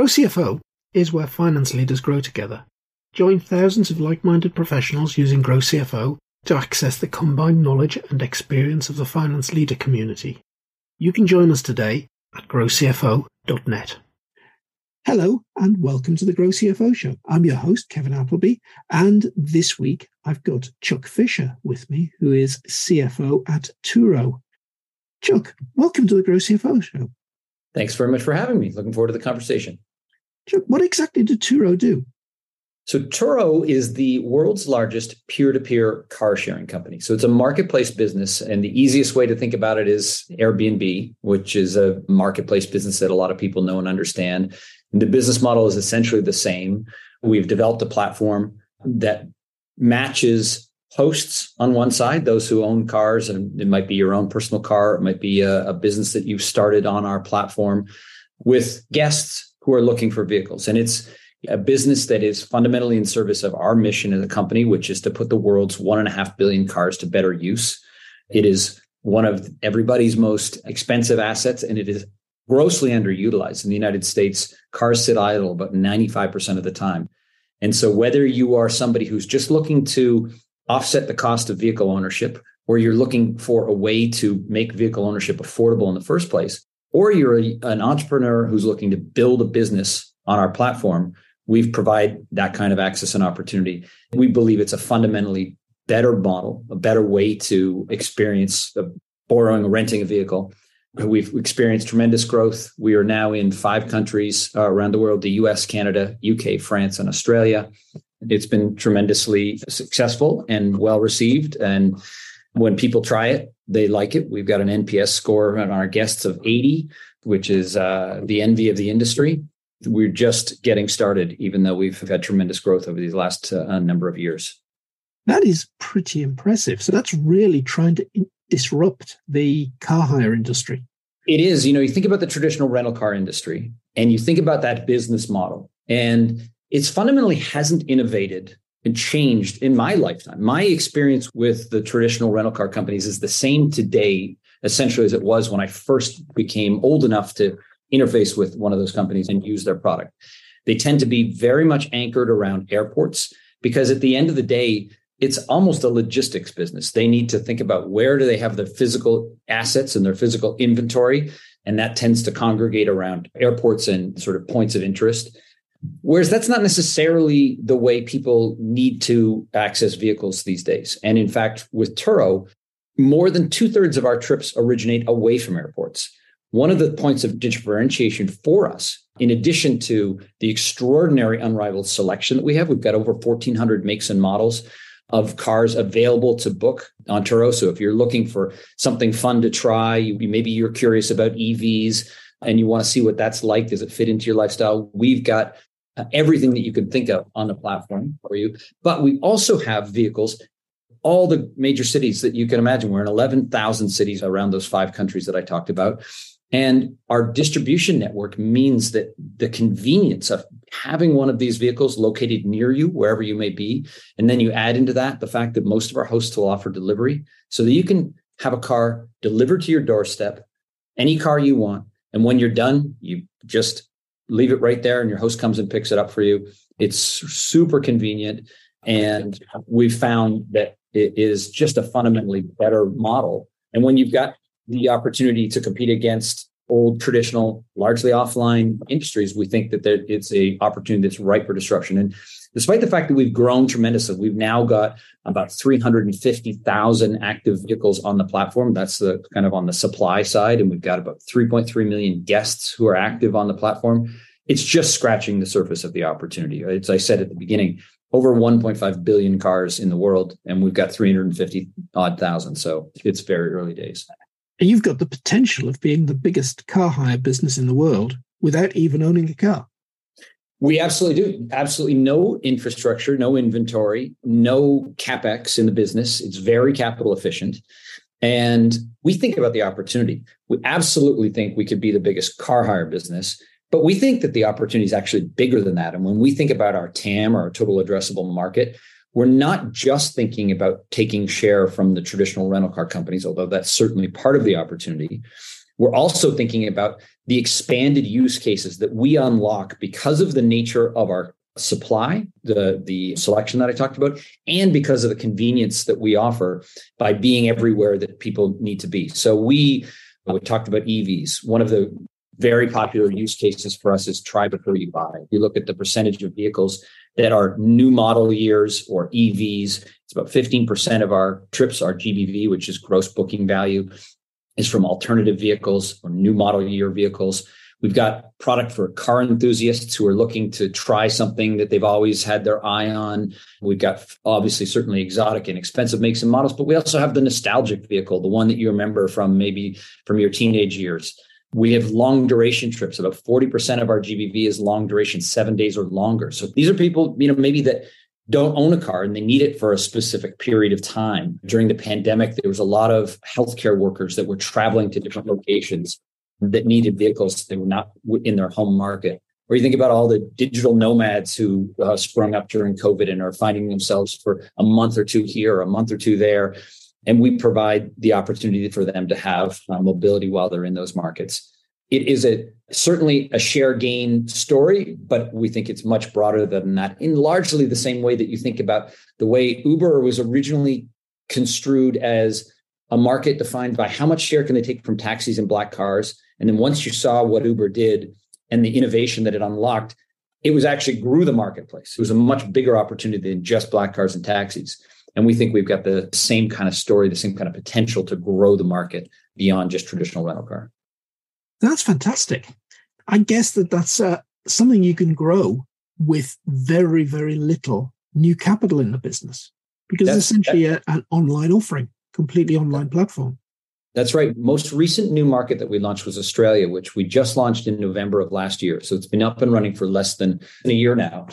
Grow CFO is where finance leaders grow together. Join thousands of like-minded professionals using Grow CFO to access the combined knowledge and experience of the finance leader community. You can join us today at growcfo.net. Hello and welcome to the Grow CFO Show. I'm your host, Kevin Appleby, and this week I've got Chuck Fisher with me, who is CFO at Turo. Chuck, welcome to the Grow CFO Show. Thanks very much for having me. Looking forward to the conversation. What exactly did Turo do? So Turo is the world's largest peer-to-peer car sharing company. So it's a marketplace business, and the easiest way to think about it is Airbnb, which is a marketplace business that a lot of people know and understand. And the business model is essentially the same. We've developed a platform that matches hosts on one side, those who own cars, and it might be your own personal car, it might be a, a business that you've started on our platform, with guests who are looking for vehicles. And it's a business that is fundamentally in service of our mission as a company, which is to put the world's one and a half billion cars to better use. It is one of everybody's most expensive assets, and it is grossly underutilized. In the United States, cars sit idle about 95% of the time. And so, whether you are somebody who's just looking to offset the cost of vehicle ownership, or you're looking for a way to make vehicle ownership affordable in the first place, or you're a, an entrepreneur who's looking to build a business on our platform, we've provide that kind of access and opportunity. We believe it's a fundamentally better model, a better way to experience borrowing or renting a vehicle. We've experienced tremendous growth. We are now in five countries uh, around the world the US, Canada, UK, France, and Australia. It's been tremendously successful and well received. And when people try it, they like it. We've got an NPS score on our guests of 80, which is uh, the envy of the industry we're just getting started, even though we've had tremendous growth over these last uh, number of years. That is pretty impressive. So that's really trying to in- disrupt the car hire industry. It is. You know, you think about the traditional rental car industry and you think about that business model, and it's fundamentally hasn't innovated and changed in my lifetime. My experience with the traditional rental car companies is the same today, essentially, as it was when I first became old enough to interface with one of those companies and use their product. They tend to be very much anchored around airports because at the end of the day, it's almost a logistics business. They need to think about where do they have their physical assets and their physical inventory. And that tends to congregate around airports and sort of points of interest. Whereas that's not necessarily the way people need to access vehicles these days. And in fact, with Turo, more than two thirds of our trips originate away from airports. One of the points of differentiation for us, in addition to the extraordinary unrivaled selection that we have, we've got over 1,400 makes and models of cars available to book on Turo. So if you're looking for something fun to try, maybe you're curious about EVs and you want to see what that's like. Does it fit into your lifestyle? We've got uh, everything that you can think of on the platform for you. But we also have vehicles all the major cities that you can imagine. We're in 11,000 cities around those five countries that I talked about. And our distribution network means that the convenience of having one of these vehicles located near you, wherever you may be, and then you add into that the fact that most of our hosts will offer delivery so that you can have a car delivered to your doorstep, any car you want. And when you're done, you just leave it right there and your host comes and picks it up for you. It's super convenient. And we've found that it is just a fundamentally better model. And when you've got the opportunity to compete against old traditional largely offline industries we think that there, it's a opportunity that's ripe for disruption and despite the fact that we've grown tremendously we've now got about 350,000 active vehicles on the platform. That's the kind of on the supply side and we've got about 3.3 million guests who are active on the platform. It's just scratching the surface of the opportunity. As i said at the beginning over 1.5 billion cars in the world and we've got 350 odd thousand so it's very early days. You've got the potential of being the biggest car hire business in the world without even owning a car. We absolutely do. Absolutely no infrastructure, no inventory, no capex in the business. It's very capital efficient. And we think about the opportunity. We absolutely think we could be the biggest car hire business, but we think that the opportunity is actually bigger than that. And when we think about our TAM or our total addressable market, we're not just thinking about taking share from the traditional rental car companies, although that's certainly part of the opportunity. We're also thinking about the expanded use cases that we unlock because of the nature of our supply, the, the selection that I talked about, and because of the convenience that we offer by being everywhere that people need to be. So we, we talked about EVs. One of the very popular use cases for us is try before you buy. If You look at the percentage of vehicles that are new model years or EVs. It's about 15% of our trips are GBV, which is gross booking value, is from alternative vehicles or new model year vehicles. We've got product for car enthusiasts who are looking to try something that they've always had their eye on. We've got obviously certainly exotic and expensive makes and models, but we also have the nostalgic vehicle, the one that you remember from maybe from your teenage years. We have long duration trips. About 40% of our GBV is long duration, seven days or longer. So these are people, you know, maybe that don't own a car and they need it for a specific period of time. During the pandemic, there was a lot of healthcare workers that were traveling to different locations that needed vehicles that were not in their home market. Or you think about all the digital nomads who uh, sprung up during COVID and are finding themselves for a month or two here, or a month or two there. And we provide the opportunity for them to have uh, mobility while they're in those markets. It is a certainly a share gain story, but we think it's much broader than that in largely the same way that you think about the way Uber was originally construed as a market defined by how much share can they take from taxis and black cars and then once you saw what Uber did and the innovation that it unlocked, it was actually grew the marketplace. It was a much bigger opportunity than just black cars and taxis. And we think we've got the same kind of story, the same kind of potential to grow the market beyond just traditional rental car. That's fantastic. I guess that that's uh, something you can grow with very, very little new capital in the business because that's, it's essentially a, an online offering, completely online platform. That's right. Most recent new market that we launched was Australia, which we just launched in November of last year. So it's been up and running for less than a year now.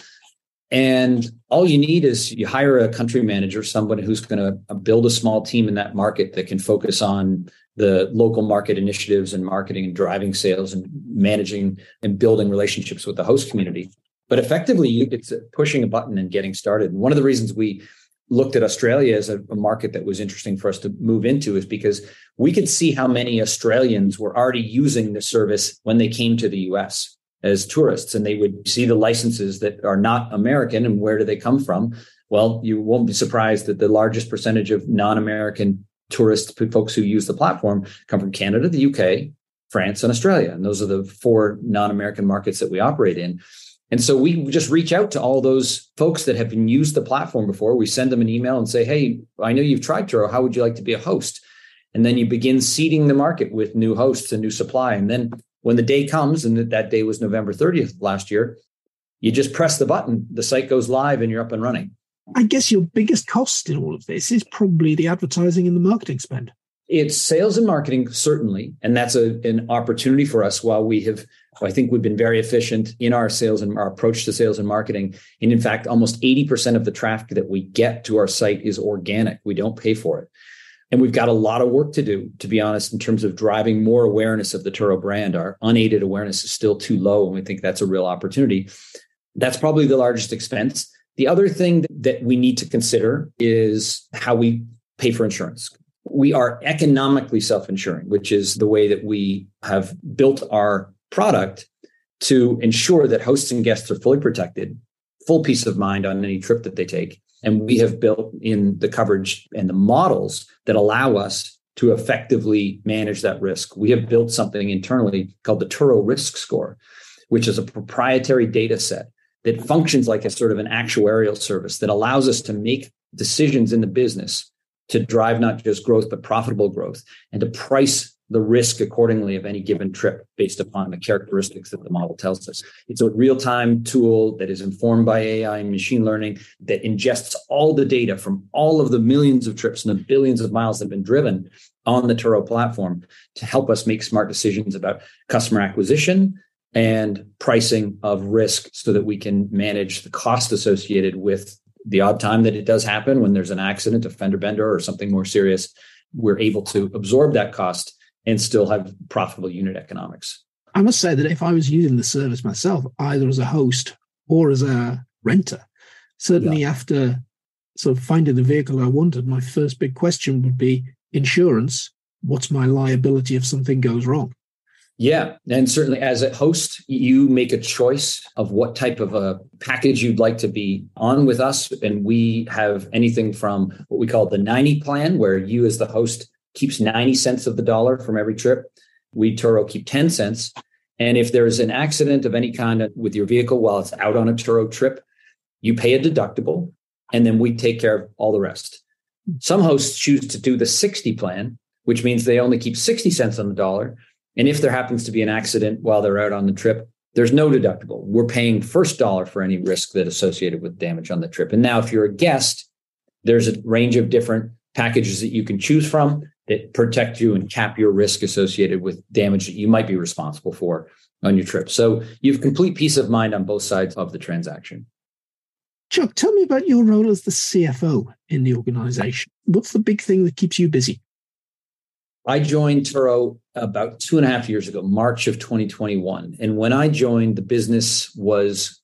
And all you need is you hire a country manager, someone who's going to build a small team in that market that can focus on the local market initiatives and marketing and driving sales and managing and building relationships with the host community. But effectively, it's pushing a button and getting started. And one of the reasons we looked at Australia as a, a, market that was interesting for us to move into is because we could see how many Australians were already using the service when they came to the US as tourists and they would see the licenses that are not American and where do they come from? Well, you won't be surprised that the largest percentage of non-American tourists, folks who use the platform come from Canada, the UK, France, and Australia. And those are the four non-American markets that we operate in. And so we just reach out to all those folks that have been used the platform before. We send them an email and say, Hey, I know you've tried Turo. How would you like to be a host? And then you begin seeding the market with new hosts and new supply. And then when the day comes, and that day was November 30th last year, you just press the button, the site goes live, and you're up and running. I guess your biggest cost in all of this is probably the advertising and the marketing spend. It's sales and marketing, certainly. And that's a, an opportunity for us while we have I think we've been very efficient in our sales and our approach to sales and marketing. And in fact, almost 80% of the traffic that we get to our site is organic. We don't pay for it. And we've got a lot of work to do, to be honest, in terms of driving more awareness of the Turo brand. Our unaided awareness is still too low, and we think that's a real opportunity. That's probably the largest expense. The other thing that we need to consider is how we pay for insurance. We are economically self insuring, which is the way that we have built our product to ensure that hosts and guests are fully protected, full peace of mind on any trip that they take. And we have built in the coverage and the models that allow us to effectively manage that risk. We have built something internally called the Turo Risk Score, which is a proprietary data set that functions like a sort of an actuarial service that allows us to make decisions in the business to drive not just growth, but profitable growth and to price the risk accordingly of any given trip based upon the characteristics that the model tells us. It's a real time tool that is informed by AI and machine learning that ingests all the data from all of the millions of trips and the billions of miles that have been driven on the Turo platform to help us make smart decisions about customer acquisition and pricing of risk so that we can manage the cost associated with the odd time that it does happen when there's an accident, a fender bender, or something more serious. We're able to absorb that cost and still have profitable unit economics. I must say that if I was using the service myself, either as a host or as a renter, certainly yeah. after sort of finding the vehicle I wanted, my first big question would be insurance. What's my liability if something goes wrong? Yeah. And certainly as a host, you make a choice of what type of a package you'd like to be on with us. And we have anything from what we call the 90 plan, where you as the host keeps 90 cents of the dollar from every trip. We Turo keep 10 cents. And if there's an accident of any kind with your vehicle while it's out on a Turo trip, you pay a deductible and then we take care of all the rest. Some hosts choose to do the 60 plan, which means they only keep 60 cents on the dollar and if there happens to be an accident while they're out on the trip, there's no deductible. We're paying first dollar for any risk that associated with damage on the trip. And now if you're a guest, there's a range of different packages that you can choose from that protect you and cap your risk associated with damage that you might be responsible for on your trip. So you have complete peace of mind on both sides of the transaction. Chuck, tell me about your role as the CFO in the organization. What's the big thing that keeps you busy? I joined Turo about two and a half years ago, March of 2021. And when I joined, the business was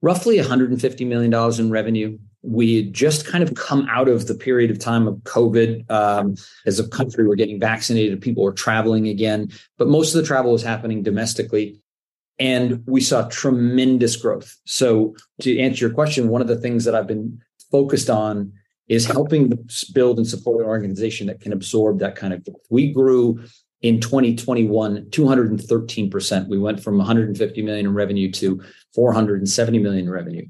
roughly $150 million in revenue. We had just kind of come out of the period of time of COVID. Um, as a country, we're getting vaccinated, people were traveling again, but most of the travel was happening domestically. And we saw tremendous growth. So, to answer your question, one of the things that I've been focused on is helping build and support an organization that can absorb that kind of growth. We grew in 2021 213%. We went from 150 million in revenue to 470 million in revenue.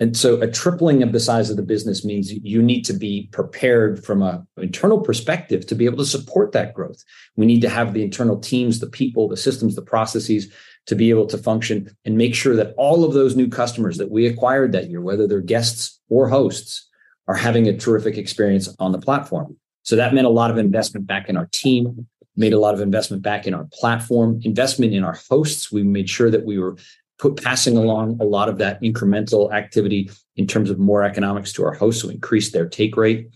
And so a tripling of the size of the business means you need to be prepared from an internal perspective to be able to support that growth. We need to have the internal teams, the people, the systems, the processes to be able to function and make sure that all of those new customers that we acquired that year, whether they're guests or hosts, are having a terrific experience on the platform. So that meant a lot of investment back in our team, made a lot of investment back in our platform, investment in our hosts. We made sure that we were put passing along a lot of that incremental activity in terms of more economics to our hosts, so increased their take rate.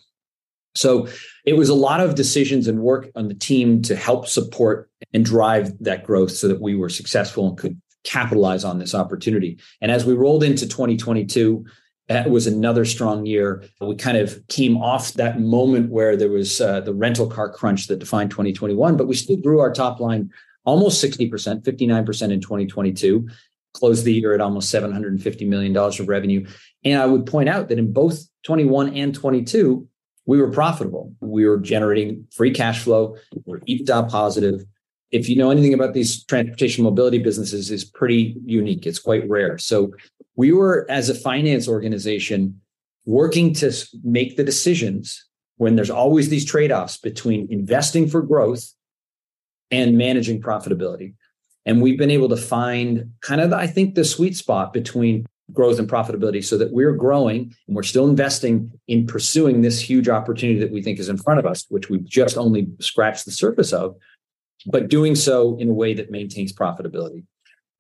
So it was a lot of decisions and work on the team to help support and drive that growth so that we were successful and could capitalize on this opportunity. And as we rolled into 2022, that was another strong year. We kind of came off that moment where there was uh, the rental car crunch that defined 2021, but we still grew our top line almost 60%, 59% in 2022, closed the year at almost $750 million of revenue. And I would point out that in both 21 and 22, we were profitable. We were generating free cash flow. We're EBITDA positive. If you know anything about these transportation mobility businesses, is pretty unique. It's quite rare. So we were as a finance organization working to make the decisions when there's always these trade-offs between investing for growth and managing profitability. And we've been able to find kind of i think the sweet spot between growth and profitability so that we're growing and we're still investing in pursuing this huge opportunity that we think is in front of us which we've just only scratched the surface of but doing so in a way that maintains profitability.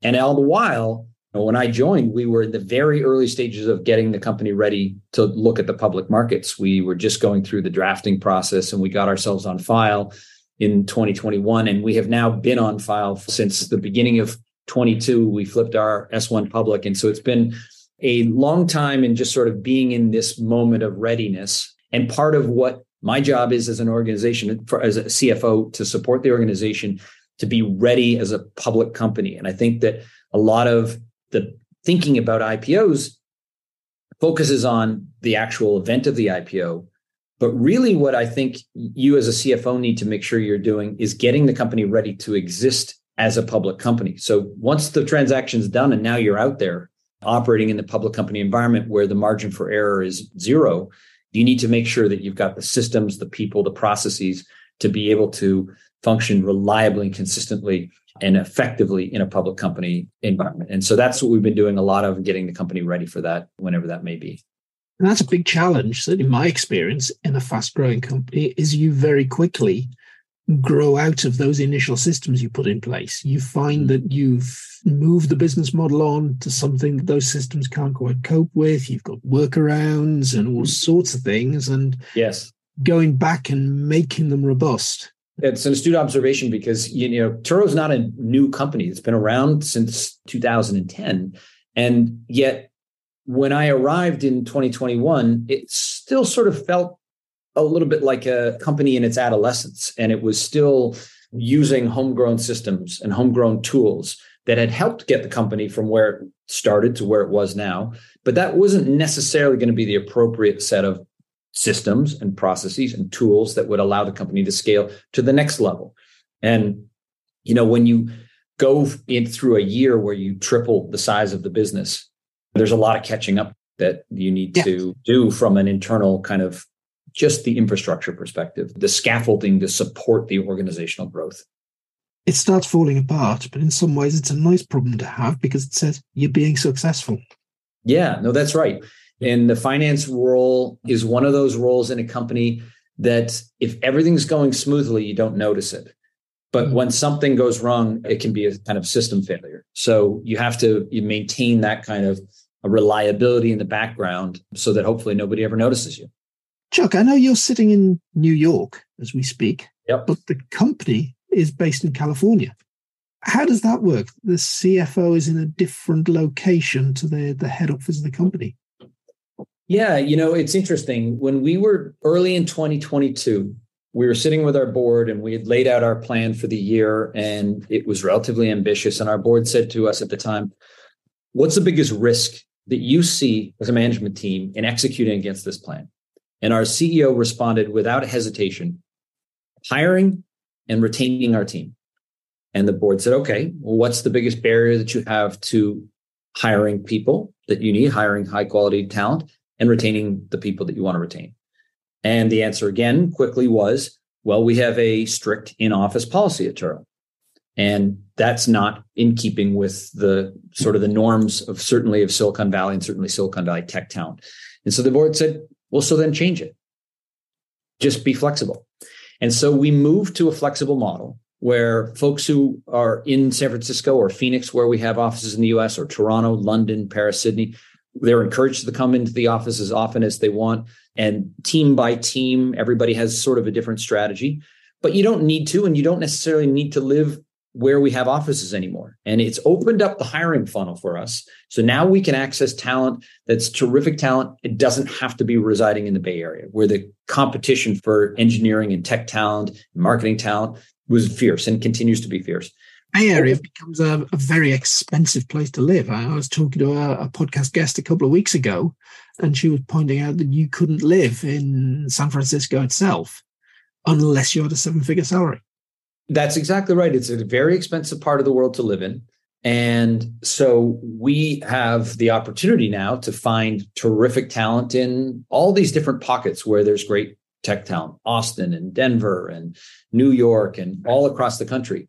And all the while when I joined, we were in the very early stages of getting the company ready to look at the public markets. We were just going through the drafting process and we got ourselves on file in 2021. And we have now been on file since the beginning of 22. We flipped our S1 public. And so it's been a long time in just sort of being in this moment of readiness. And part of what my job is as an organization, for, as a CFO, to support the organization to be ready as a public company. And I think that a lot of the thinking about IPOs focuses on the actual event of the IPO. But really, what I think you as a CFO need to make sure you're doing is getting the company ready to exist as a public company. So once the transaction's done and now you're out there operating in the public company environment where the margin for error is zero, you need to make sure that you've got the systems, the people, the processes to be able to function reliably and consistently and effectively in a public company environment. And so that's what we've been doing a lot of getting the company ready for that whenever that may be. And that's a big challenge, certainly my experience in a fast growing company is you very quickly grow out of those initial systems you put in place. You find mm. that you've moved the business model on to something that those systems can't quite cope with. You've got workarounds and all mm. sorts of things. And yes, going back and making them robust it's an astute observation because you know Turo is not a new company. It's been around since 2010, and yet when I arrived in 2021, it still sort of felt a little bit like a company in its adolescence, and it was still using homegrown systems and homegrown tools that had helped get the company from where it started to where it was now. But that wasn't necessarily going to be the appropriate set of systems and processes and tools that would allow the company to scale to the next level. And, you know, when you go in through a year where you triple the size of the business, there's a lot of catching up that you need yeah. to do from an internal kind of just the infrastructure perspective, the scaffolding to support the organizational growth. It starts falling apart, but in some ways it's a nice problem to have because it says you're being successful. Yeah, no, that's right. And the finance role is one of those roles in a company that if everything's going smoothly, you don't notice it. But mm-hmm. when something goes wrong, it can be a kind of system failure. So you have to you maintain that kind of reliability in the background so that hopefully nobody ever notices you. Chuck, I know you're sitting in New York as we speak, yep. but the company is based in California. How does that work? The CFO is in a different location to the, the head office of the company. Yeah, you know, it's interesting. When we were early in 2022, we were sitting with our board and we had laid out our plan for the year and it was relatively ambitious. And our board said to us at the time, What's the biggest risk that you see as a management team in executing against this plan? And our CEO responded without hesitation hiring and retaining our team. And the board said, okay, well, what's the biggest barrier that you have to hiring people that you need, hiring high quality talent, and retaining the people that you want to retain? And the answer again quickly was, well, we have a strict in office policy at Turo. And that's not in keeping with the sort of the norms of certainly of Silicon Valley and certainly Silicon Valley tech town. And so the board said, well, so then change it. Just be flexible. And so we moved to a flexible model where folks who are in San Francisco or Phoenix, where we have offices in the US, or Toronto, London, Paris, Sydney, they're encouraged to come into the office as often as they want. And team by team, everybody has sort of a different strategy. But you don't need to, and you don't necessarily need to live where we have offices anymore. And it's opened up the hiring funnel for us. So now we can access talent that's terrific talent. It doesn't have to be residing in the Bay Area, where the competition for engineering and tech talent, marketing talent was fierce and continues to be fierce. Bay Area becomes a, a very expensive place to live. I, I was talking to a, a podcast guest a couple of weeks ago, and she was pointing out that you couldn't live in San Francisco itself unless you had a seven figure salary. That's exactly right. It's a very expensive part of the world to live in. And so we have the opportunity now to find terrific talent in all these different pockets where there's great tech talent Austin and Denver and New York and all across the country.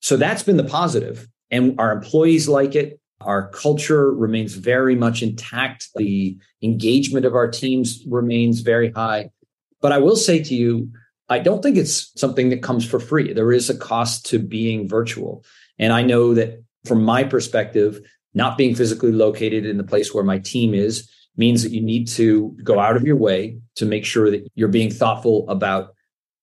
So that's been the positive. And our employees like it. Our culture remains very much intact. The engagement of our teams remains very high. But I will say to you, I don't think it's something that comes for free. There is a cost to being virtual. And I know that from my perspective, not being physically located in the place where my team is means that you need to go out of your way to make sure that you're being thoughtful about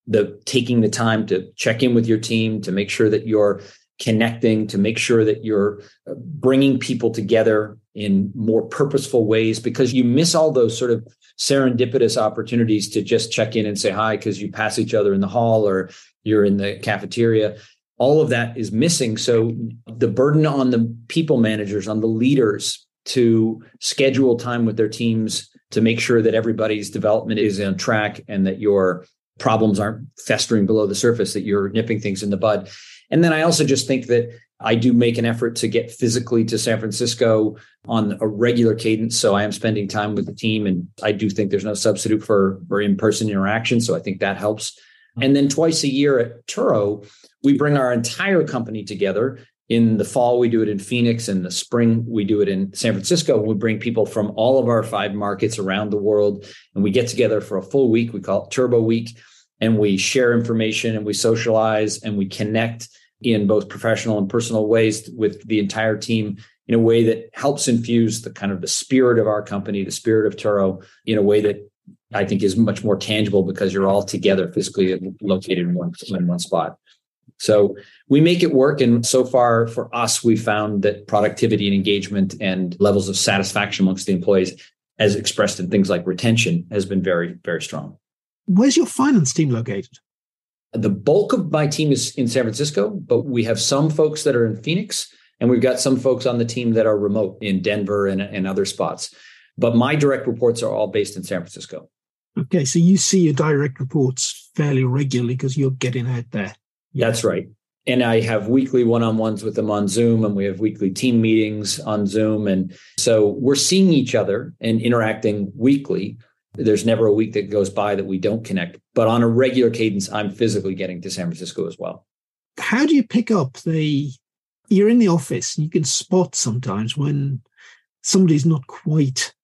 the taking the time to check in with your team to make sure that you're connecting to make sure that you're uh, bringing people together in more purposeful ways because you miss all those sort of serendipitous opportunities to just check in and say hi because you pass each other in the hall or you're in the cafeteria. All of that is missing. So the burden on the people managers on the leaders to schedule time with their teams to make sure that everybody's development is on track and that your problems aren't festering below the surface that you're nipping things in the bud and then I also just think that I do make an effort to get physically to San Francisco on a regular cadence. So I am spending time with the team. And I do think there's no substitute for, for in person interaction. So I think that helps. And then twice a year at Turo, we bring our entire company together. In the fall, we do it in Phoenix. In the spring, we do it in San Francisco. We bring people from all of our five markets around the world and we get together for a full week. We call it Turbo Week and we share information and we socialize and we connect in both professional and personal ways with the entire team in a way that helps infuse the kind of the spirit of our company, the spirit of Turo in a way that I think is much more tangible because you're all together physically located in one, in one spot. So we make it work. And so far for us, we found that productivity and engagement and levels of satisfaction amongst the employees, as expressed in things like retention, has been very, very strong. Where's your finance team located? The bulk of my team is in San Francisco, but we have some folks that are in Phoenix, and we've got some folks on the team that are remote in Denver and, and other spots. But my direct reports are all based in San Francisco. Okay, so you see your direct reports fairly regularly because you're getting out there. That's right. And I have weekly one on ones with them on Zoom, and we have weekly team meetings on Zoom. And so we're seeing each other and interacting weekly. There's never a week that goes by that we don't connect. But on a regular cadence, I'm physically getting to San Francisco as well. How do you pick up the? You're in the office, you can spot sometimes when somebody's not quite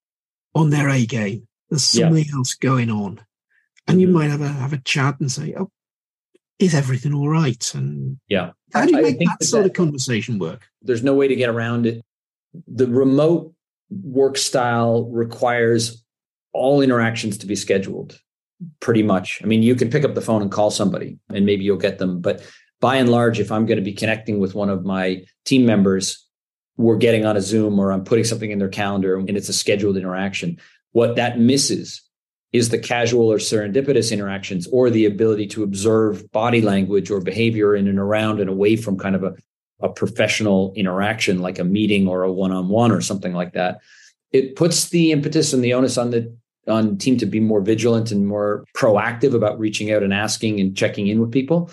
on their A game. There's something yeah. else going on. And mm-hmm. you might have a have a chat and say, Oh, is everything all right? And yeah, how do you make that, that sort of conversation work? There's no way to get around it. The remote work style requires all interactions to be scheduled pretty much. I mean, you can pick up the phone and call somebody and maybe you'll get them. But by and large, if I'm going to be connecting with one of my team members, we're getting on a Zoom or I'm putting something in their calendar and it's a scheduled interaction. What that misses is the casual or serendipitous interactions or the ability to observe body language or behavior in and around and away from kind of a, a professional interaction like a meeting or a one-on-one or something like that it puts the impetus and the onus on the on team to be more vigilant and more proactive about reaching out and asking and checking in with people.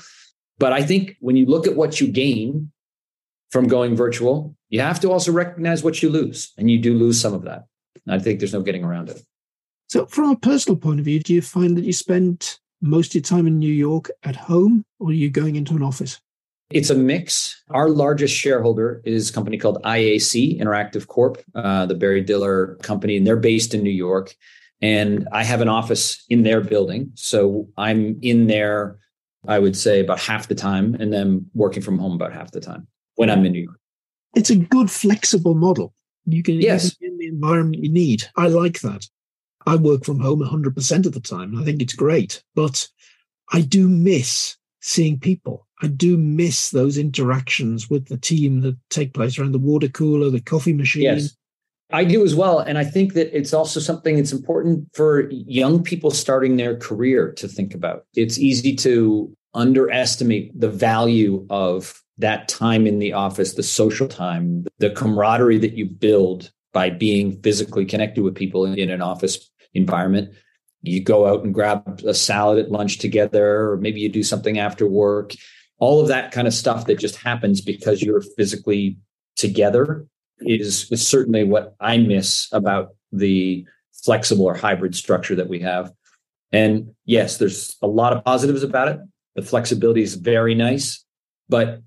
But i think when you look at what you gain from going virtual you have to also recognize what you lose and you do lose some of that. I think there's no getting around it so, from a personal point of view, do you find that you spend most of your time in New York at home or are you going into an office? It's a mix. Our largest shareholder is a company called IAC Interactive Corp, uh, the Barry Diller company, and they're based in New York. And I have an office in their building. So I'm in there, I would say, about half the time, and then working from home about half the time when I'm in New York. It's a good, flexible model. You can yes. in the environment you need. I like that. I work from home 100% of the time. and I think it's great, but I do miss seeing people. I do miss those interactions with the team that take place around the water cooler, the coffee machine. Yes. I do as well. And I think that it's also something that's important for young people starting their career to think about. It's easy to underestimate the value of that time in the office, the social time, the camaraderie that you build by being physically connected with people in an office environment. You go out and grab a salad at lunch together, or maybe you do something after work. All of that kind of stuff that just happens because you're physically together is, is certainly what I miss about the flexible or hybrid structure that we have. And yes, there's a lot of positives about it. The flexibility is very nice, but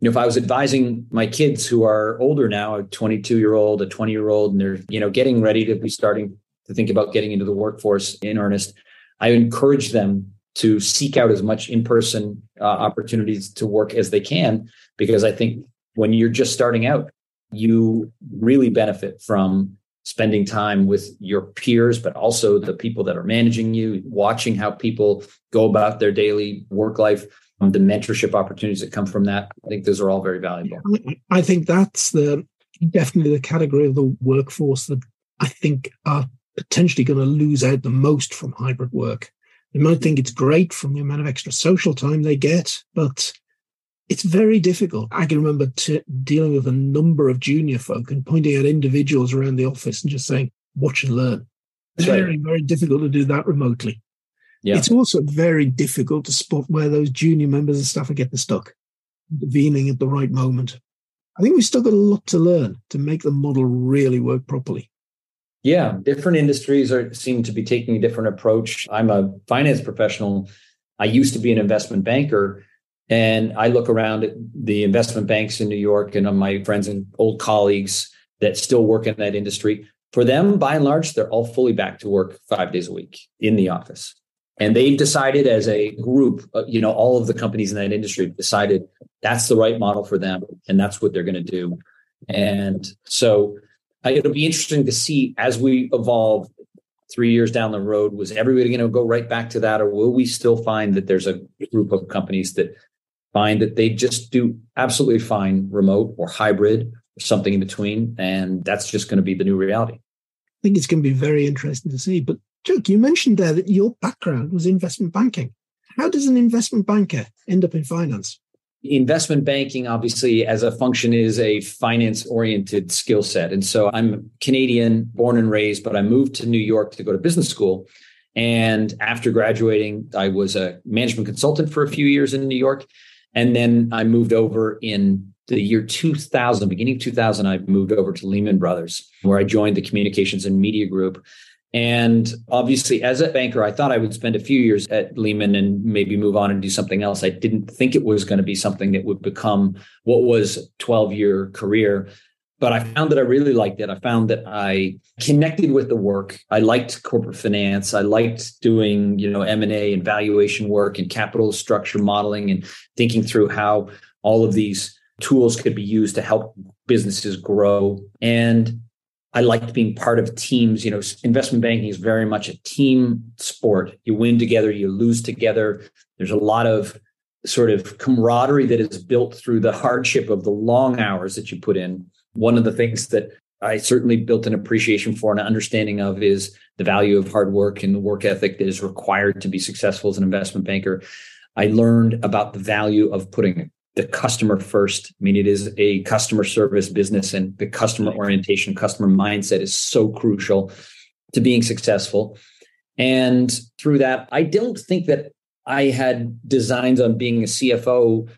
you know, if I was advising my kids who are older now, a 22 year old, a 20 year old, and they're, you know, getting ready to be starting to think about getting into the workforce in earnest, I encourage them to seek out as much in-person uh, opportunities to work as they can, because I think when you're just starting out, you really benefit from spending time with your peers, but also the people that are managing you, watching how people go about their daily work life, um, the mentorship opportunities that come from that. I think those are all very valuable. I think that's the definitely the category of the workforce that I think are potentially going to lose out the most from hybrid work. They might think it's great from the amount of extra social time they get, but it's very difficult. I can remember t- dealing with a number of junior folk and pointing at individuals around the office and just saying, watch and learn. It's very, right. very difficult to do that remotely. Yeah. It's also very difficult to spot where those junior members of staff are getting stuck, intervening at the right moment. I think we've still got a lot to learn to make the model really work properly. Yeah, different industries are seem to be taking a different approach. I'm a finance professional. I used to be an investment banker, and I look around at the investment banks in New York and on my friends and old colleagues that still work in that industry. For them, by and large, they're all fully back to work five days a week in the office. And they've decided as a group, uh, you know, all of the companies in that industry decided that's the right model for them and that's what they're going to do. And so Uh, it'll be interesting to see as we evolve three years down the road. Was everybody going to go right back to that, or will we still find that there's a group of companies that find that they just do absolutely fine remote or hybrid or something in between, and that's just going to be the new reality. I think it's going to be very interesting to see. But Joe, you mentioned there that your background was investment banking. How does an investment banker end up in finance? Investment banking obviously as a function is a finance oriented skill set. And so i'm canadian born and raised but i moved to new york to go to business school. And after graduating i was a management consultant for a few years in new york. And then i moved over in the year 2000 beginning of 2000 i moved over to lehman brothers where i joined the communications and media group and obviously, as a banker, I thought I would spend a few years at Lehman and maybe move on and do something else. I didn't think it was going to be something that would become what was a 12 year career. But I found that I really liked it. I found that I connected with the work. I liked corporate finance. I liked doing, you know, M&A and valuation work and capital structure modeling and thinking through how all of these tools could be used to help businesses grow. And I liked being part of teams. You know, investment banking is very much a team sport. You win together, you lose together. There's a lot of sort of camaraderie that is built through the hardship of the long hours that you put in. One of the things that I certainly built an appreciation for and an understanding of is the value of hard work and the work ethic that is required to be successful as an investment banker. I learned about the value of putting the customer first. I mean, it is a customer service business, and the customer orientation, customer mindset is so crucial to being successful. And through that, I don't think that I had designs on being a CFO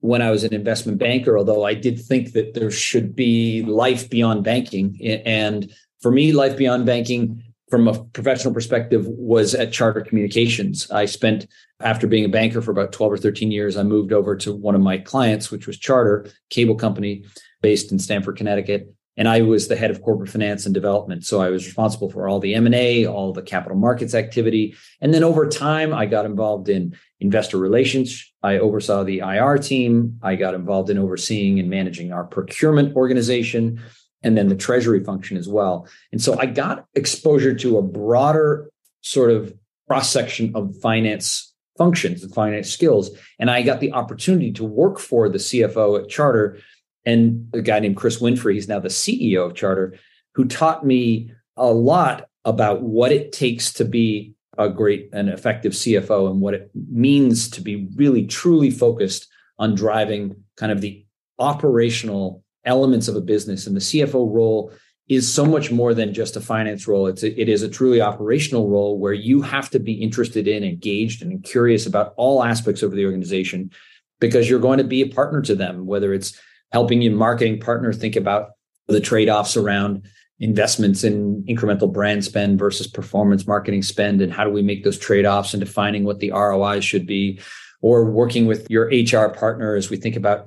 when I was an investment banker, although I did think that there should be life beyond banking. And for me, life beyond banking from a professional perspective was at Charter Communications. I spent after being a banker for about 12 or 13 years, I moved over to one of my clients, which was Charter, cable company based in Stamford, Connecticut, and I was the head of corporate finance and development. So I was responsible for all the M&A, all the capital markets activity, and then over time I got involved in investor relations. I oversaw the IR team. I got involved in overseeing and managing our procurement organization and then the treasury function as well. And so I got exposure to a broader sort of cross section of finance functions and finance skills. And I got the opportunity to work for the CFO at Charter and a guy named Chris Winfrey, he's now the CEO of Charter, who taught me a lot about what it takes to be a great and effective CFO and what it means to be really truly focused on driving kind of the operational elements of a business and the CFO role is so much more than just a finance role. It's a, it is a truly operational role where you have to be interested in, engaged, and curious about all aspects of the organization because you're going to be a partner to them. Whether it's helping your marketing partner think about the trade offs around investments in incremental brand spend versus performance marketing spend, and how do we make those trade offs and defining what the ROI should be, or working with your HR partner as we think about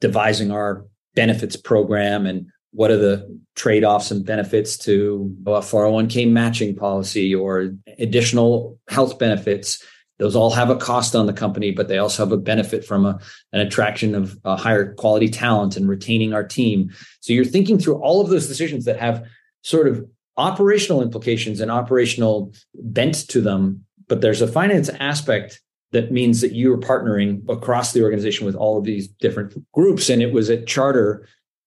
devising our benefits program and what are the trade-offs and benefits to a 401k matching policy or additional health benefits. Those all have a cost on the company but they also have a benefit from a, an attraction of higher quality talent and retaining our team. So you're thinking through all of those decisions that have sort of operational implications and operational bent to them but there's a finance aspect that means that you are partnering across the organization with all of these different groups. And it was at Charter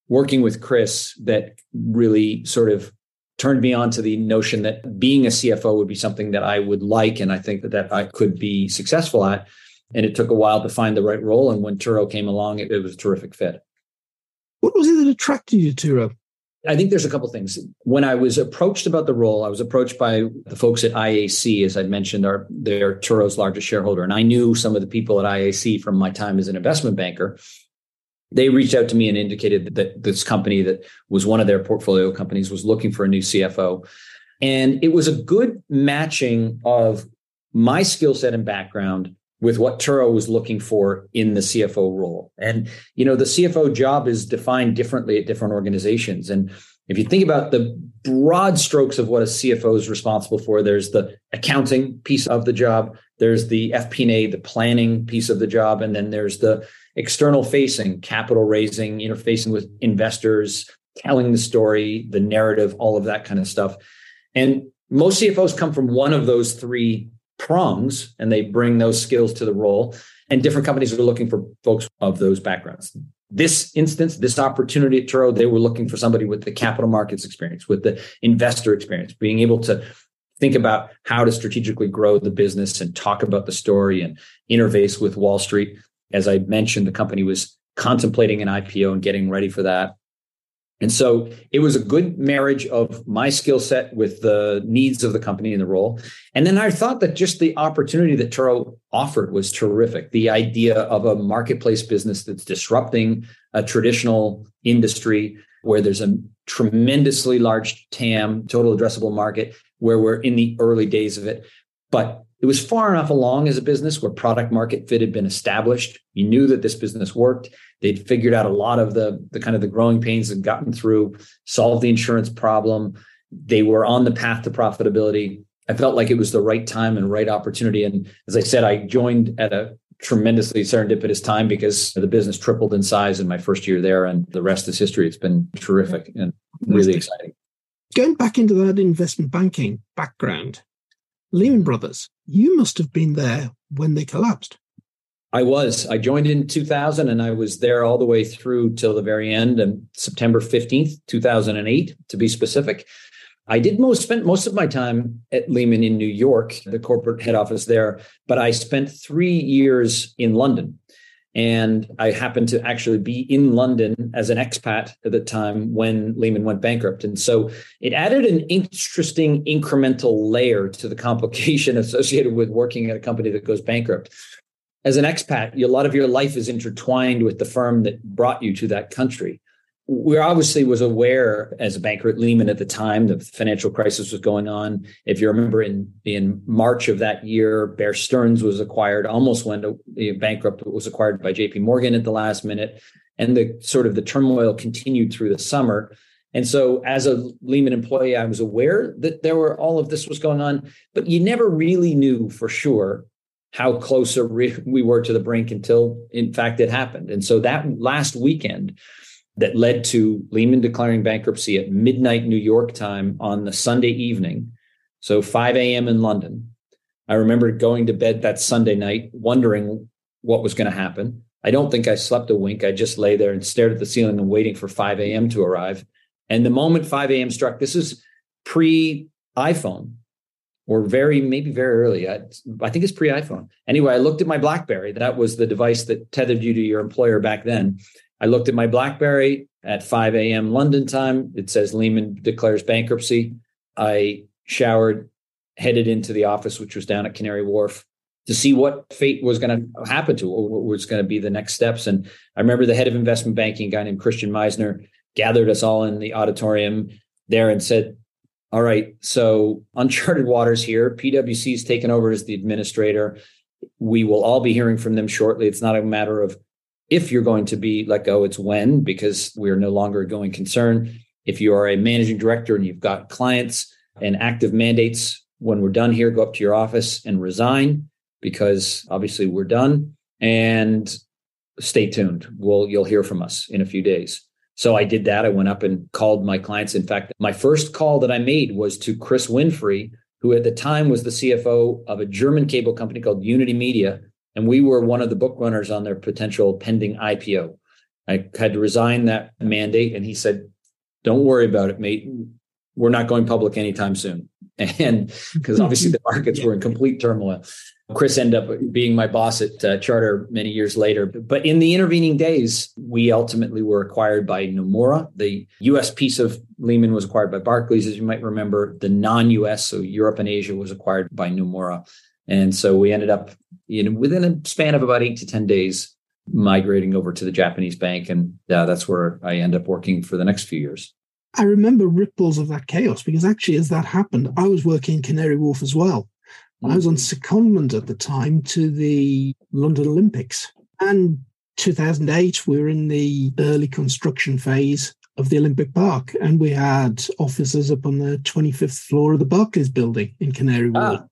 working with Chris that really sort of turned me on to the notion that being a CFO would be something that I would like. And I think that, that I could be successful at. And it took a while to find the right role. And when Turo came along, it, it was a terrific fit. What was it that attracted you to Turo? I think there's a couple things. When I was approached about the role, I was approached by the folks at IAC, as I mentioned, are they're Turo's largest shareholder, and I knew some of the people at IAC from my time as an investment banker. They reached out to me and indicated that this company that was one of their portfolio companies was looking for a new CFO, and it was a good matching of my skill set and background with what Turo was looking for in the CFO role. And, you know, the CFO job is defined differently at different organizations. And if you think about the broad strokes of what a CFO is responsible for, there's the accounting piece of the job, there's the FP&A, the planning piece of the job, and then there's the external facing, capital raising, interfacing with investors, telling the story, the narrative, all of that kind of stuff. And most CFOs come from one of those three prongs and they bring those skills to the role. And different companies are looking for folks of those backgrounds. This instance, this opportunity at Turo, they were looking for somebody with the capital markets experience, with the investor experience, being able to think about how to strategically grow the business and talk about the story and interface with Wall Street. As I mentioned, the company was contemplating an IPO and getting ready for that. And so it was a good marriage of my skill set with the needs of the company and the role. And then I thought that just the opportunity that Turo offered was terrific. The idea of a marketplace business that's disrupting a traditional industry where there's a tremendously large TAM, total addressable market, where we're in the early days of it. But it was far enough along as a business where product market fit had been established. You knew that this business worked. They'd figured out a lot of the, the kind of the growing pains and gotten through, solved the insurance problem. They were on the path to profitability. I felt like it was the right time and right opportunity. And as I said, I joined at a tremendously serendipitous time because the business tripled in size in my first year there. And the rest is history. It's been terrific and really exciting. Going back into that investment banking background, Lehman Brothers, you must have been there when they collapsed. I was. I joined in 2000 and I was there all the way through till the very end and September 15th, 2008 to be specific. I did most spent most of my time at Lehman in New York, the corporate head office there, but I spent 3 years in London. And I happened to actually be in London as an expat at the time when Lehman went bankrupt. And so it added an interesting incremental layer to the complication associated with working at a company that goes bankrupt. As an expat, a lot of your life is intertwined with the firm that brought you to that country we obviously was aware as a banker at Lehman at the time that the financial crisis was going on. If you remember, in in March of that year, Bear Stearns was acquired, almost went bankrupt, was acquired by J.P. Morgan at the last minute, and the sort of the turmoil continued through the summer. And so, as a Lehman employee, I was aware that there were all of this was going on, but you never really knew for sure how close we were to the brink until, in fact, it happened. And so that last weekend that led to Lehman declaring bankruptcy at midnight New York time on the Sunday evening. So 5 a.m. in London. I remember going to bed that Sunday night, wondering what was going to happen. I don't think I slept a wink. I just lay there and stared at the ceiling and waiting for 5 a.m. to arrive. And the moment 5 a.m. struck, this is pre iPhone or very, maybe very early. I, I think it's pre iPhone. Anyway, I looked at my Blackberry. That was the device that tethered you to your employer back then. I looked at my Blackberry at 5 a.m. London time. It says Lehman declares bankruptcy. I showered, headed into the office, which was down at Canary Wharf, to see what fate was going to happen to or what was going to be the next steps. And I remember the head of investment banking, a guy named Christian Meissner, gathered us all in the auditorium there and said, All right, so uncharted waters here. PwC's taken over as the administrator. We will all be hearing from them shortly. It's not a matter of if you're going to be let go, it's when, because we're no longer a going concern. If you are a managing director and you've got clients and active mandates, when we're done here, go up to your office and resign because obviously we're done. And stay tuned. We'll, you'll hear from us in a few days. So I did that. I went up and called my clients. In fact, my first call that I made was to Chris Winfrey, who at the time was the CFO of a German cable company called Unitymedia, and we were one of the book runners on their potential pending IPO. I had to resign that mandate, and he said, "Don't worry about it, mate. We're not going public anytime soon." And because obviously the markets were in complete turmoil. Chris ended up being my boss at uh, Charter many years later. But in the intervening days, we ultimately were acquired by Nomura. The US piece of Lehman was acquired by Barclays, as you might remember. The non US, so Europe and Asia, was acquired by Nomura. And so we ended up, you know, within a span of about eight to 10 days, migrating over to the Japanese bank. And uh, that's where I end up working for the next few years. I remember ripples of that chaos because actually, as that happened, I was working in Canary Wharf as well. I was on secondment at the time to the London Olympics. And 2008, we were in the early construction phase of the Olympic Park, and we had offices up on the 25th floor of the Barclays building in Canary Wharf. Ah,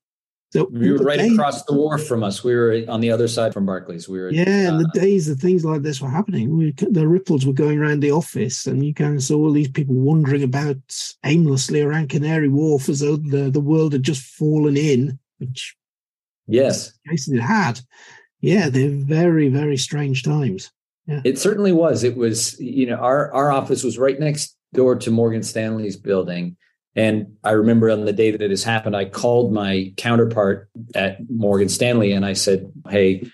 so we were right days, across the wharf from us. We were on the other side from Barclays. We were yeah, uh, and the uh, days that things like this were happening, we, the ripples were going around the office, and you kind of saw all these people wandering about aimlessly around Canary Wharf as though the, the world had just fallen in, which yes, cases it had. Yeah, they're very very strange times. Yeah. It certainly was. It was you know our our office was right next door to Morgan Stanley's building And I remember on the day that it has happened, I called my counterpart at Morgan Stanley and I said, Hey,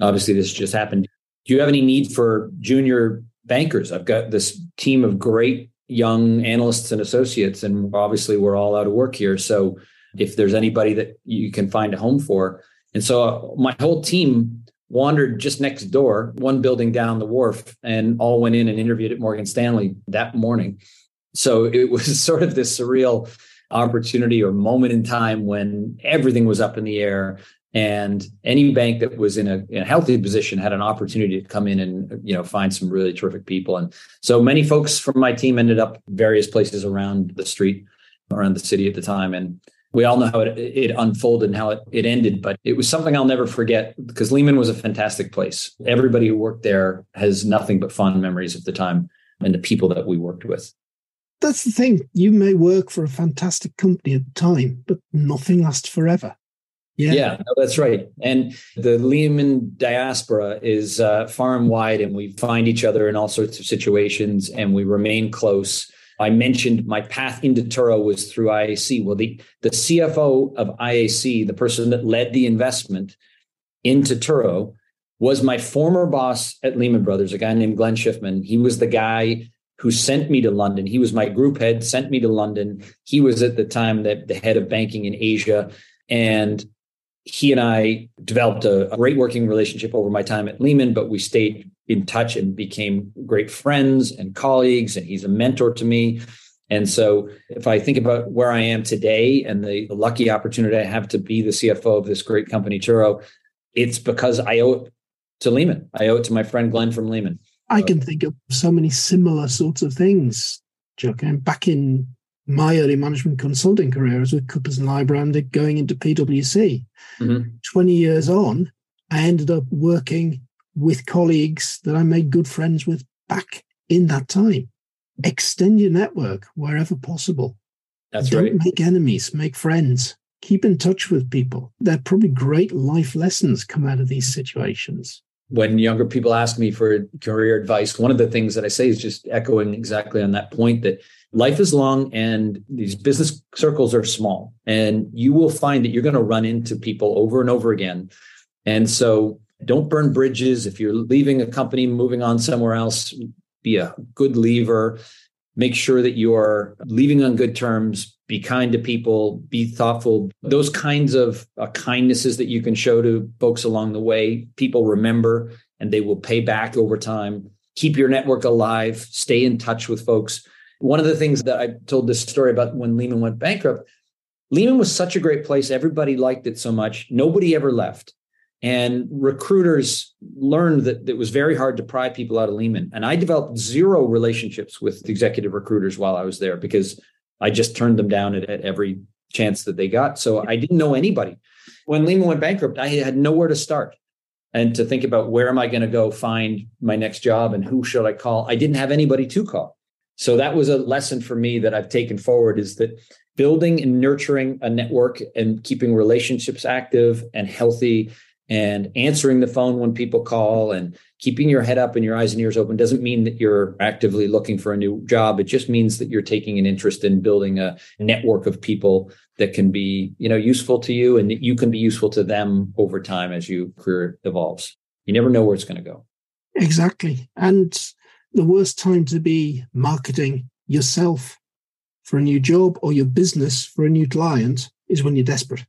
obviously this just happened. Do you have any need for junior bankers? I've got this team of great young analysts and associates, and obviously we're all out of work here. So if there's anybody that you can find a home for. And so uh, my whole team wandered just next door, one building down the wharf, and all went in and interviewed at Morgan Stanley that morning. So it was sort of this surreal opportunity or moment in time when everything was up in the air and any bank that was in a, in a, healthy position had an opportunity to come in and you know find some really terrific people and so many folks from my team ended up various places around the street around the city at the time and we all know how it, it unfolded and how it, it ended, but it was something I'll never forget because Lehman was a fantastic place. Everybody who worked there has nothing but fond memories of the time and the people that we worked with. That's the thing. You may work for a fantastic company at the time, but nothing lasts forever. Yeah, yeah no, that's right. And the Lehman diaspora is uh, far and wide, and we find each other in all sorts of situations, and we remain close. I mentioned my path into Turo was through IAC. Well, the, the CFO of IAC, the person that led the investment into Turo, was my former boss at Lehman Brothers, a guy named Glenn Schiffman. He was the guy who sent me to London. He was my group head, sent me to London. He was at the time the, the head of banking in Asia. And he and I developed a, a great working relationship over my time at Lehman, but we stayed in touch and became great friends and colleagues. And he's a mentor to me. And so if I think about where I am today and the, the lucky opportunity I have to be the CFO of this great company, Turo, it's because I owe it to Lehman. I owe it to my friend Glenn from Lehman. I can think of so many similar sorts of things, Chuck. And back in my early management consulting career, I was with Coopers and Lybrand going into PwC. Mm-hmm. 20 years on, I ended up working with colleagues that I made good friends with back in that time. Extend your network wherever possible. That's Don't right. make enemies, make friends. Keep in touch with people. There are probably great life lessons come out of these situations when younger people ask me for career advice, one of the things that I say is just echoing exactly on that point that life is long and these business circles are small. And you will find that you're going to run into people over and over again. And so don't burn bridges. If you're leaving a company, moving on somewhere else, be a good leaver. Make sure that you're leaving on good terms. Be kind to people. Be thoughtful. Those kinds of uh, kindnesses that you can show to folks along the way, people remember and they will pay back over time. Keep your network alive. Stay in touch with folks. One of the things that I told this story about when Lehman went bankrupt, Lehman was such a great place. Everybody liked it so much. Nobody ever left. And recruiters learned that it was very hard to pry people out of Lehman. And I developed zero relationships with executive recruiters while I was there because I just turned them down at, at every chance that they got. So I didn't know anybody. When Lehman went bankrupt, I had nowhere to start and to think about where am I going to go find my next job and who should I call? I didn't have anybody to call. So that was a lesson for me that I've taken forward is that building and nurturing a network and keeping relationships active and healthy and answering the phone when people call and keeping your head up and your eyes and ears open doesn't mean that you're actively looking for a new job. It just means that you're taking an interest in building a network of people that can be you know useful to you and that you can be useful to them over time as your career evolves. You never know where it's going to go. Exactly. And the worst time to be marketing yourself for a new job or your business for a new client is when you're desperate.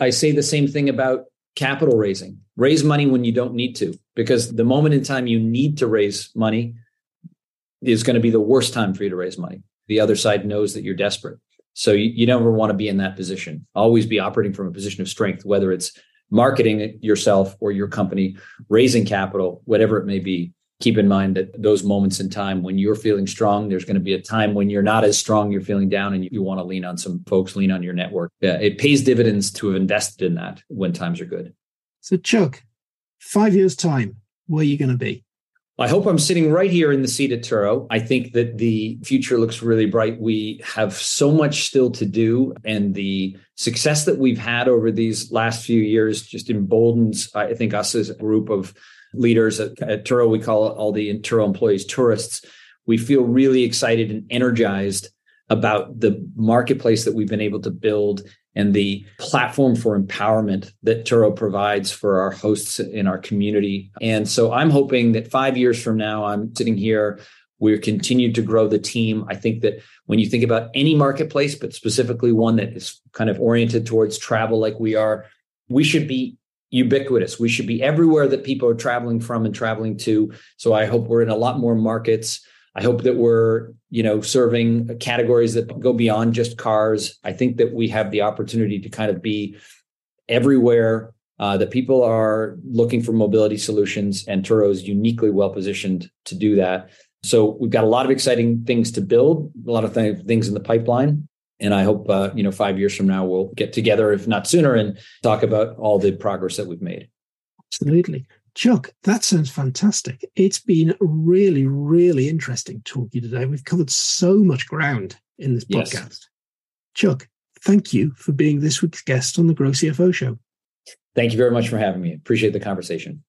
I say the same thing about capital raising. Raise money when you don't need to, because the moment in time you need to raise money is going to be the worst time for you to raise money. The other side knows that you're desperate. So you, you never want to be in that position. Always be operating from a position of strength, whether it's marketing yourself or your company, raising capital, whatever it may be. Keep in mind that those moments in time when you're feeling strong, there's going to be a time when you're not as strong, you're feeling down, and you, you want to lean on some folks, lean on your network. Yeah, it pays dividends to have invested in that when times are good. So, Chuck, five years' time, where are you going to be? I hope I'm sitting right here in the seat at Turo. I think that the future looks really bright. We have so much still to do, and the success that we've had over these last few years just emboldens, I think, us as a group of leaders at, at Turo. We call all the Turo employees tourists. We feel really excited and energized about the marketplace that we've been able to build and the platform for empowerment that Turo provides for our hosts in our community. And so I'm hoping that five years from now, I'm sitting here, we're continued to grow the team. I think that when you think about any marketplace, but specifically one that is kind of oriented towards travel like we are, we should be ubiquitous. We should be everywhere that people are traveling from and traveling to. So I hope we're in a lot more markets. I hope that we're, you know, serving categories that go beyond just cars. I think that we have the opportunity to kind of be everywhere uh, that people are looking for mobility solutions, and Turo is uniquely well positioned to do that. So we've got a lot of exciting things to build, a lot of th- things in the pipeline, and I hope uh, you know five years from now we'll get together, if not sooner, and talk about all the progress that we've made. Absolutely. Chuck, that sounds fantastic. It's been really, really interesting talking today. We've covered so much ground in this podcast. Yes. Chuck, thank you for being this week's guest on the GrowCFO show. Thank you very much for having me. Appreciate the conversation.